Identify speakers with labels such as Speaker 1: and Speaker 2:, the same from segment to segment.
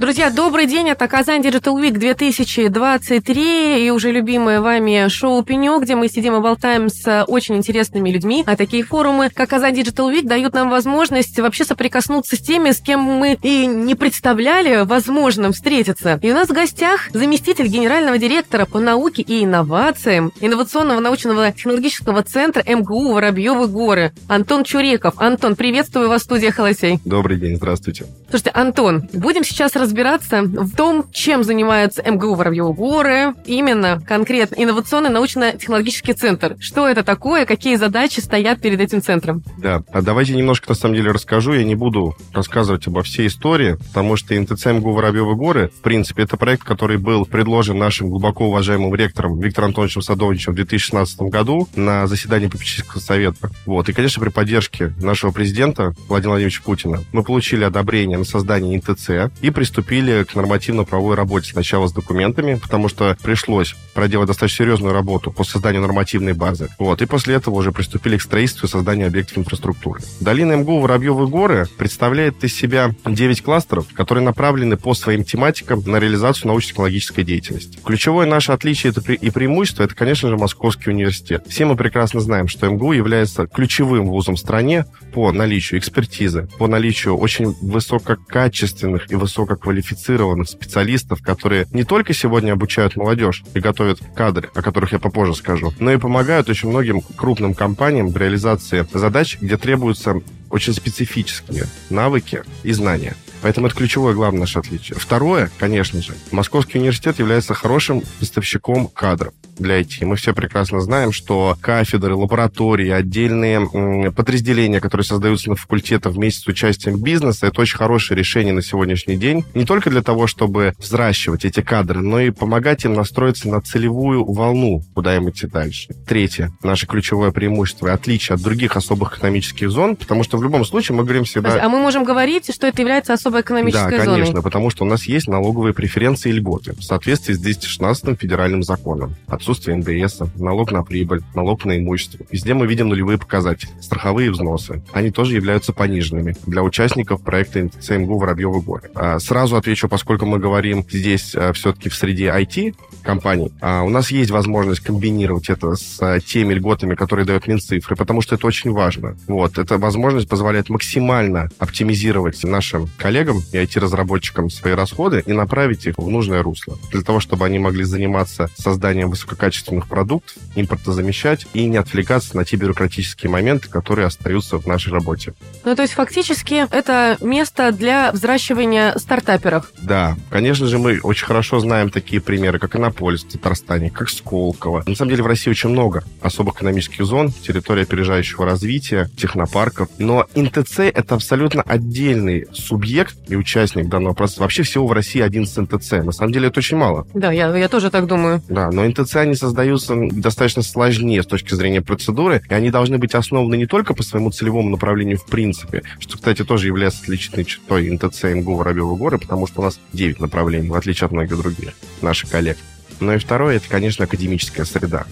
Speaker 1: Друзья, добрый день. Это Казань Digital Week 2023 и уже любимое вами шоу «Пенек», где мы сидим и болтаем с очень интересными людьми. А такие форумы, как Казань Digital Week, дают нам возможность вообще соприкоснуться с теми, с кем мы и не представляли возможным встретиться. И у нас в гостях заместитель генерального директора по науке и инновациям Инновационного научного технологического центра МГУ «Воробьевы горы» Антон Чуреков. Антон, приветствую вас в студии «Холосей».
Speaker 2: Добрый день, здравствуйте.
Speaker 1: Слушайте, Антон, будем сейчас разбираться в том, чем занимается МГУ Воробьевы горы, именно конкретно инновационный научно-технологический центр. Что это такое, какие задачи стоят перед этим центром?
Speaker 2: Да, а давайте немножко на самом деле расскажу. Я не буду рассказывать обо всей истории, потому что НТЦ МГУ Воробьевы горы, в принципе, это проект, который был предложен нашим глубоко уважаемым ректором Виктором Антоновичем Садовичем в 2016 году на заседании попечительского совета. Вот. И, конечно, при поддержке нашего президента Владимира Владимировича Путина мы получили одобрение на создание НТЦ и приступили приступили к нормативно-правовой работе сначала с документами, потому что пришлось проделать достаточно серьезную работу по созданию нормативной базы. Вот. И после этого уже приступили к строительству и созданию объектов инфраструктуры. Долина МГУ Воробьевы горы представляет из себя 9 кластеров, которые направлены по своим тематикам на реализацию научно-технологической деятельности. Ключевое наше отличие и преимущество – это, конечно же, Московский университет. Все мы прекрасно знаем, что МГУ является ключевым вузом в стране по наличию экспертизы, по наличию очень высококачественных и высококвалифицированных квалифицированных специалистов, которые не только сегодня обучают молодежь и готовят кадры, о которых я попозже скажу, но и помогают очень многим крупным компаниям в реализации задач, где требуются очень специфические навыки и знания. Поэтому это ключевое главное наше отличие. Второе, конечно же, Московский университет является хорошим поставщиком кадров для IT. Мы все прекрасно знаем, что кафедры, лаборатории, отдельные подразделения, которые создаются на факультетах вместе с участием бизнеса, это очень хорошее решение на сегодняшний день. Не только для того, чтобы взращивать эти кадры, но и помогать им настроиться на целевую волну, куда им идти дальше. Третье, наше ключевое преимущество и отличие от других особых экономических зон, потому что в любом случае мы говорим всегда...
Speaker 1: А мы можем говорить, что это является особой экономической
Speaker 2: да,
Speaker 1: зоной?
Speaker 2: Да, конечно, потому что у нас есть налоговые преференции и льготы в соответствии с 216 федеральным законом. Отсутствие отсутствие НДС, налог на прибыль, налог на имущество. Везде мы видим нулевые показатели. Страховые взносы. Они тоже являются пониженными для участников проекта ЦМГУ Воробьевы горы. А, сразу отвечу, поскольку мы говорим здесь а, все-таки в среде IT компаний, а, у нас есть возможность комбинировать это с теми льготами, которые дает Минцифры, потому что это очень важно. Вот. Эта возможность позволяет максимально оптимизировать нашим коллегам и IT-разработчикам свои расходы и направить их в нужное русло, для того, чтобы они могли заниматься созданием высококачественных качественных продуктов, импортозамещать и не отвлекаться на те бюрократические моменты, которые остаются в нашей работе.
Speaker 1: Ну, то есть фактически это место для взращивания стартаперов.
Speaker 2: Да, конечно же, мы очень хорошо знаем такие примеры, как Иннополис в Татарстане, как Сколково. На самом деле в России очень много особых экономических зон, территория опережающего развития, технопарков. Но НТЦ — это абсолютно отдельный субъект и участник данного процесса. Вообще всего в России 11 НТЦ. На самом деле это очень мало.
Speaker 1: Да, я, я тоже так думаю.
Speaker 2: Да, но НТЦ они создаются достаточно сложнее с точки зрения процедуры, и они должны быть основаны не только по своему целевому направлению в принципе, что, кстати, тоже является отличительной чертой НТЦ МГУ Воробьевы горы, потому что у нас 9 направлений, в отличие от многих других наших коллег. Ну и второе, это, конечно, академическая среда.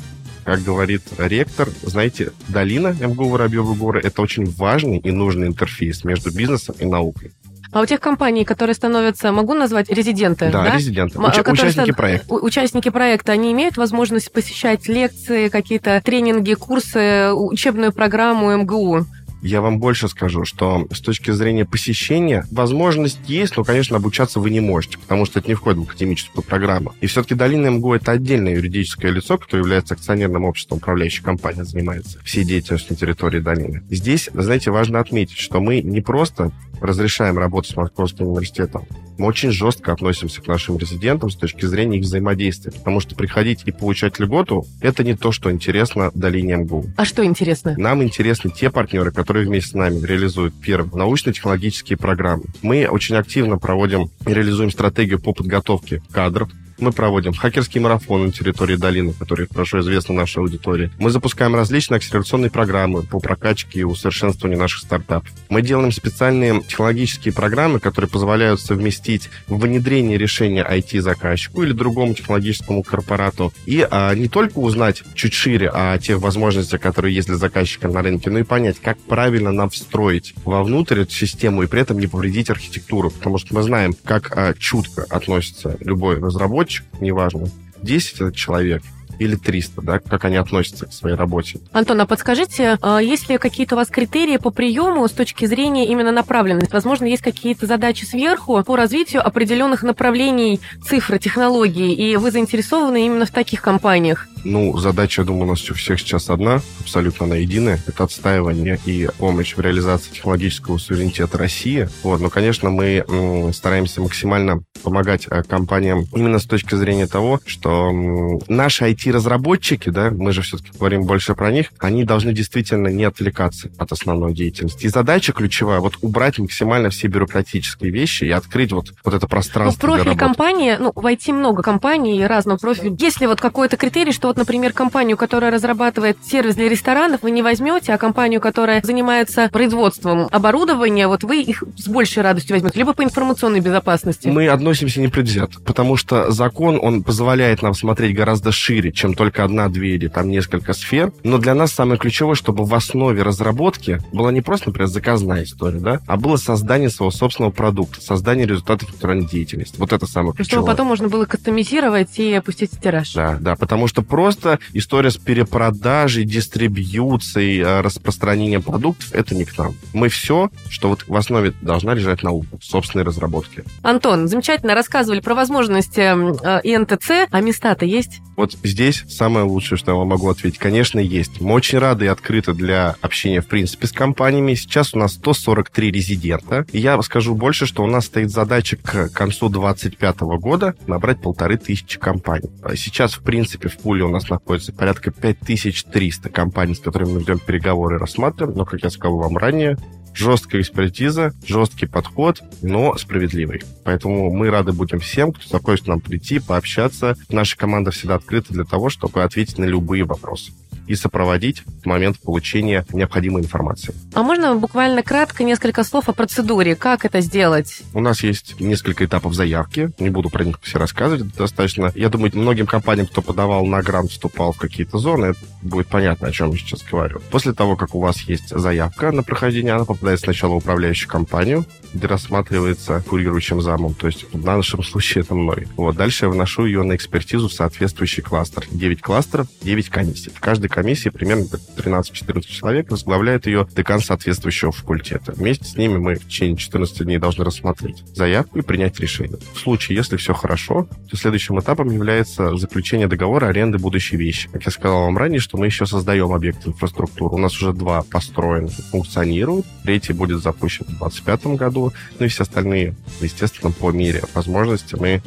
Speaker 2: Как говорит ректор, знаете, долина МГУ Воробьевы горы – это очень важный и нужный интерфейс между бизнесом и наукой.
Speaker 1: А у тех компаний, которые становятся, могу назвать резиденты?
Speaker 2: Да, да? резиденты. Уч- участники проекта.
Speaker 1: Участники проекта, они имеют возможность посещать лекции, какие-то тренинги, курсы, учебную программу МГУ?
Speaker 2: Я вам больше скажу, что с точки зрения посещения возможность есть, но, конечно, обучаться вы не можете, потому что это не входит в академическую программу. И все-таки Долина МГУ — это отдельное юридическое лицо, которое является акционерным обществом, управляющей компания занимается всей деятельностью на территории Долины. Здесь, знаете, важно отметить, что мы не просто разрешаем работать с Московским университетом, мы очень жестко относимся к нашим резидентам с точки зрения их взаимодействия, потому что приходить и получать льготу – это не то, что интересно долине МГУ.
Speaker 1: А что интересно?
Speaker 2: Нам интересны те партнеры, которые вместе с нами реализуют, первое, научно-технологические программы. Мы очень активно проводим и реализуем стратегию по подготовке кадров, Мы проводим хакерский марафон на территории долины, который хорошо известна нашей аудитории. Мы запускаем различные акселерационные программы по прокачке и усовершенствованию наших стартапов. Мы делаем специальные технологические программы, которые позволяют совместить внедрение решения IT-заказчику или другому технологическому корпорату и а, не только узнать чуть шире о тех возможностях, которые есть для заказчика на рынке, но и понять, как правильно нам встроить вовнутрь эту систему и при этом не повредить архитектуру, потому что мы знаем, как а, чутко относится любой разработчик, неважно, 10 человек или 300, да, как они относятся к своей работе.
Speaker 1: Антон, а подскажите, а есть ли какие-то у вас критерии по приему с точки зрения именно направленности? Возможно, есть какие-то задачи сверху по развитию определенных направлений цифры, технологий, и вы заинтересованы именно в таких компаниях?
Speaker 2: Ну, задача, я думаю, у нас у всех сейчас одна, абсолютно она единая. Это отстаивание и помощь в реализации технологического суверенитета России. Вот, но, конечно, мы м, стараемся максимально помогать а, компаниям именно с точки зрения того, что м, наши IT-разработчики, да, мы же все-таки говорим больше про них, они должны действительно не отвлекаться от основной деятельности. И задача ключевая вот убрать максимально все бюрократические вещи и открыть вот, вот это пространство
Speaker 1: ну, профиль компании, ну, в IT много компаний разного профиля. Есть ли вот какой-то критерий, что вот, например, компанию, которая разрабатывает сервис для ресторанов, вы не возьмете, а компанию, которая занимается производством оборудования, вот вы их с большей радостью возьмете, либо по информационной безопасности?
Speaker 2: Мы относимся непредвзято, потому что закон, он позволяет нам смотреть гораздо шире, чем только одна-две или там несколько сфер. Но для нас самое ключевое, чтобы в основе разработки была не просто, например, заказная история, да, а было создание своего собственного продукта, создание результатов индустриальной деятельности. Вот это самое ключевое.
Speaker 1: Чтобы потом можно было кастомизировать и опустить в тираж.
Speaker 2: Да, да, потому что просто история с перепродажей, дистрибьюцией, э, распространением продуктов, это не к нам. Мы все, что вот в основе должна лежать наука, собственной разработки.
Speaker 1: Антон, замечательно рассказывали про возможности э, ИНТЦ, а места-то есть?
Speaker 2: Вот здесь самое лучшее, что я вам могу ответить, конечно, есть. Мы очень рады и открыты для общения, в принципе, с компаниями. Сейчас у нас 143 резидента. И я скажу больше, что у нас стоит задача к концу 2025 года набрать полторы тысячи компаний. А Сейчас, в принципе, в пуле у нас находится порядка 5300 компаний, с которыми мы ведем переговоры и рассматриваем. Но, как я сказал вам ранее, жесткая экспертиза, жесткий подход, но справедливый. Поэтому мы рады будем всем, кто захочет к нам прийти, пообщаться. Наша команда всегда открыта для того, чтобы ответить на любые вопросы и сопроводить в момент получения необходимой информации.
Speaker 1: А можно буквально кратко несколько слов о процедуре? Как это сделать?
Speaker 2: У нас есть несколько этапов заявки. Не буду про них все рассказывать. Достаточно... Я думаю, многим компаниям, кто подавал на грант, вступал в какие-то зоны, это будет понятно, о чем я сейчас говорю. После того, как у вас есть заявка на прохождение, она попадает сначала в управляющую компанию, где рассматривается курирующим замом. То есть в нашем случае это мной. Вот. Дальше я вношу ее на экспертизу в соответствующий кластер. 9 кластеров, 9 комиссий. В каждой комиссии примерно 13-14 человек возглавляет ее декан соответствующего факультета. Вместе с ними мы в течение 14 дней должны рассмотреть заявку и принять решение. В случае, если все хорошо, то следующим этапом является заключение договора аренды будущей вещи. Как я сказал вам ранее, что мы еще создаем объект инфраструктуры. У нас уже два построены, функционируют. Третий будет запущен в 2025 году. Ну и все остальные, естественно, по мере возможности мы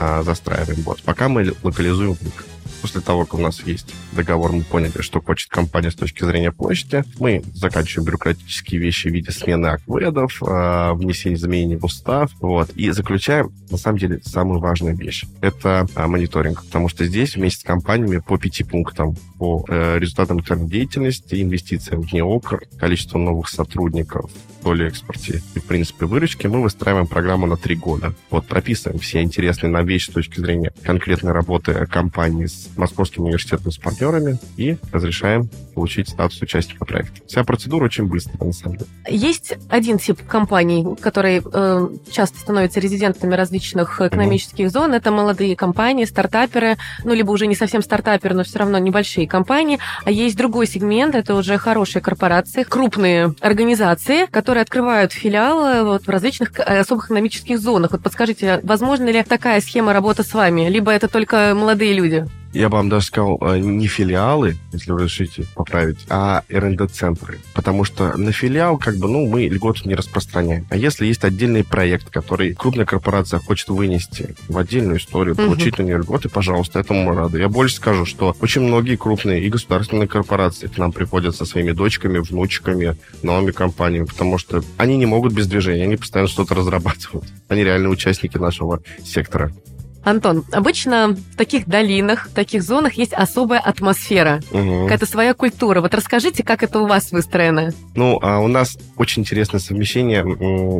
Speaker 2: а, застраиваем бот. Пока мы локализуем выход. После того, как у нас есть договор, мы поняли, что хочет компания с точки зрения площади. Мы заканчиваем бюрократические вещи в виде смены акведов, э, внесения изменений в устав, вот, и заключаем, на самом деле, самую важную вещь. Это э, мониторинг, потому что здесь вместе с компаниями по пяти пунктам по э, результатам деятельности, инвестициям в НЕОКР, количеству новых сотрудников, доли экспорте и, в принципе, выручки, мы выстраиваем программу на три года. Вот, прописываем все интересные нам вещи с точки зрения конкретной работы компании с Московским университетом с партнерами и разрешаем получить статус участника проекта. Вся процедура очень быстрая, на самом деле.
Speaker 1: Есть один тип компаний, которые э, часто становятся резидентами различных экономических mm-hmm. зон. Это молодые компании, стартаперы, ну, либо уже не совсем стартаперы, но все равно небольшие компании. А есть другой сегмент, это уже хорошие корпорации, крупные организации, которые открывают филиалы вот, в различных э, особых экономических зонах. Вот подскажите, возможно ли такая схема работы с вами? Либо это только молодые люди?
Speaker 2: Я бы вам даже сказал, э, не филиалы, если вы решите поправить, а РНД-центры. Потому что на филиал, как бы, ну, мы льготы не распространяем. А если есть отдельный проект, который крупная корпорация хочет вынести в отдельную историю, получить угу. на нее льготы, пожалуйста, этому мы рады. Я больше скажу, что очень многие крупные и государственные корпорации к нам приходят со своими дочками, внучками, новыми компаниями, потому что они не могут без движения, они постоянно что-то разрабатывают. Они реальные участники нашего сектора.
Speaker 1: Антон, обычно в таких долинах, в таких зонах есть особая атмосфера,
Speaker 2: Мгм.
Speaker 1: какая-то своя культура. Вот расскажите, как это у вас выстроено?
Speaker 2: Ну, а у нас очень интересное совмещение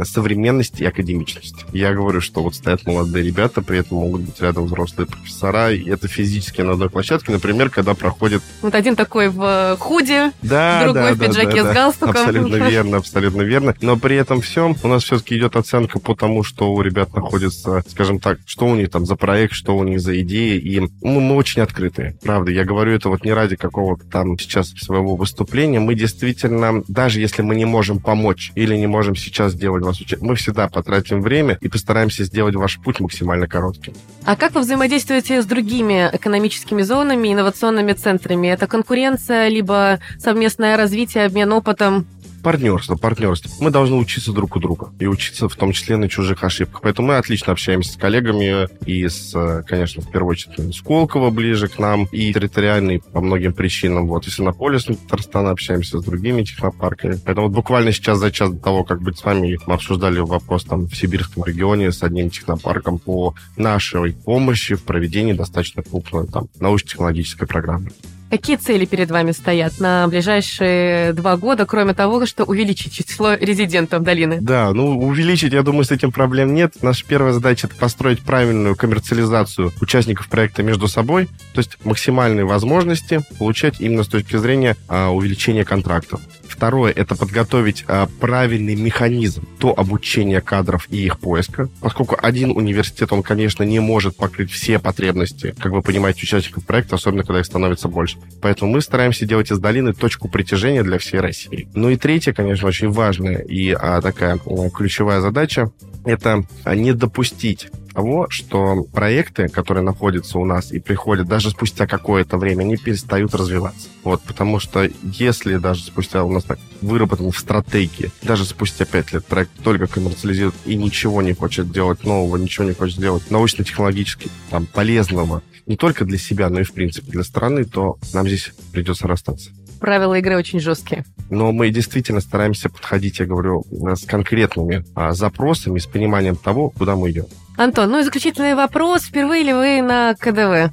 Speaker 2: современности и академичности. Я говорю, что вот стоят молодые ребята, при этом могут быть рядом взрослые профессора, и это физически на одной площадке, например, когда проходит...
Speaker 1: Вот один такой в э, худи,
Speaker 2: Да,
Speaker 1: другой
Speaker 2: да,
Speaker 1: в пиджаке
Speaker 2: да,
Speaker 1: с
Speaker 2: да.
Speaker 1: галстуком.
Speaker 2: Абсолютно верно, абсолютно верно. Но при этом всем у нас все-таки идет оценка по тому, что у ребят находится, скажем так, что у них там за проект, что у них за идеи, и ну, мы очень открытые. Правда, я говорю это вот не ради какого-то там сейчас своего выступления. Мы действительно, даже если мы не можем помочь или не можем сейчас сделать вас учить, мы всегда потратим время и постараемся сделать ваш путь максимально коротким.
Speaker 1: А как вы взаимодействуете с другими экономическими зонами, инновационными центрами? Это конкуренция, либо совместное развитие, обмен опытом?
Speaker 2: Партнерство, партнерство. Мы должны учиться друг у друга и учиться в том числе на чужих ошибках. Поэтому мы отлично общаемся с коллегами и с, э, конечно, в первую очередь, Сколково ближе к нам и территориально и по многим причинам. Вот, если на поле с Татарстана общаемся с другими технопарками. Поэтому вот буквально сейчас за час до того, как быть с вами, мы обсуждали вопрос там в Сибирском регионе с одним технопарком по нашей помощи в проведении достаточно крупной там научно-технологической программы.
Speaker 1: Какие цели перед вами стоят на ближайшие два года, кроме того, что увеличить число резидентов долины?
Speaker 2: Да, ну увеличить, я думаю, с этим проблем нет. Наша первая задача это построить правильную коммерциализацию участников проекта между собой, то есть максимальные возможности получать именно с точки зрения а, увеличения контрактов. Второе – это подготовить а, правильный механизм до обучения кадров и их поиска, поскольку один университет, он, конечно, не может покрыть все потребности, как вы понимаете, участников проекта, особенно когда их становится больше. Поэтому мы стараемся делать из долины точку притяжения для всей России. Ну и третье, конечно, очень важная и а, такая а, ключевая задача – это а, не допустить того, что проекты, которые находятся у нас и приходят даже спустя какое-то время, они перестают развиваться. Вот, потому что если даже спустя у нас так выработан в стратегии, даже спустя пять лет проект только коммерциализирует и ничего не хочет делать нового, ничего не хочет делать научно-технологически там, полезного, не только для себя, но и, в принципе, для страны, то нам здесь придется расстаться.
Speaker 1: Правила игры очень жесткие.
Speaker 2: Но мы действительно стараемся подходить, я говорю, с конкретными а, запросами, с пониманием того, куда мы идем.
Speaker 1: Антон, ну и заключительный вопрос. Впервые ли вы на КДВ?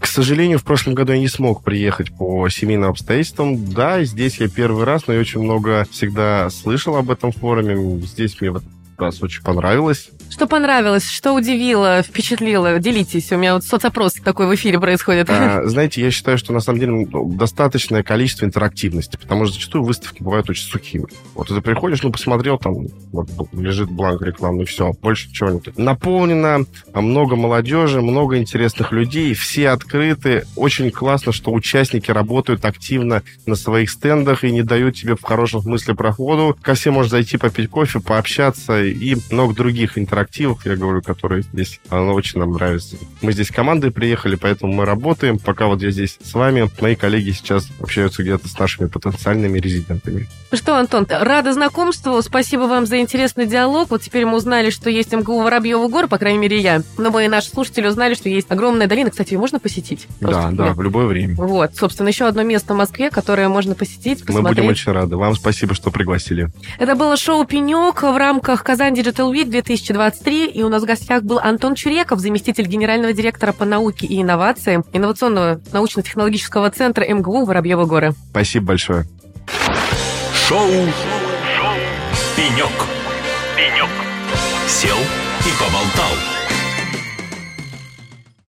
Speaker 2: К сожалению, в прошлом году я не смог приехать по семейным обстоятельствам. Да, здесь я первый раз, но я очень много всегда слышал об этом форуме. Здесь мне в этот раз очень понравилось.
Speaker 1: Что понравилось, что удивило, впечатлило? Делитесь. У меня вот соцопрос такой в эфире происходит.
Speaker 2: А, знаете, я считаю, что на самом деле ну, достаточное количество интерактивности, потому что зачастую выставки бывают очень сухими. Вот ты приходишь, ну, посмотрел, там вот лежит бланк рекламный, все, больше ничего нет. Наполнено, много молодежи, много интересных людей, все открыты. Очень классно, что участники работают активно на своих стендах и не дают тебе в хорошем смысле проходу. Ко всем можешь зайти попить кофе, пообщаться и много других интерактивов, я говорю, которые здесь, оно очень нам нравится. Мы здесь командой приехали, поэтому мы работаем. Пока вот я здесь с вами, мои коллеги сейчас общаются где-то с нашими потенциальными резидентами.
Speaker 1: Ну что, Антон, рада знакомству. Спасибо вам за интересный диалог. Вот теперь мы узнали, что есть МГУ Воробьева гор, по крайней мере, я. Но мы и наши слушатели узнали, что есть огромная долина. Кстати, ее можно посетить? Просто
Speaker 2: да, да,
Speaker 1: нет.
Speaker 2: в любое время.
Speaker 1: Вот, собственно, еще одно место в Москве, которое можно посетить,
Speaker 2: Мы
Speaker 1: посмотреть.
Speaker 2: будем очень рады. Вам спасибо, что пригласили.
Speaker 1: Это было шоу «Пенек» в рамках Казань Digital Week 2023. И у нас в гостях был Антон Чуреков, заместитель генерального директора по науке и инновациям инновационного научно-технологического центра МГУ Воробьева горы.
Speaker 2: Спасибо большое.
Speaker 3: Шоу «Пенек». Пенек. Сел и поболтал.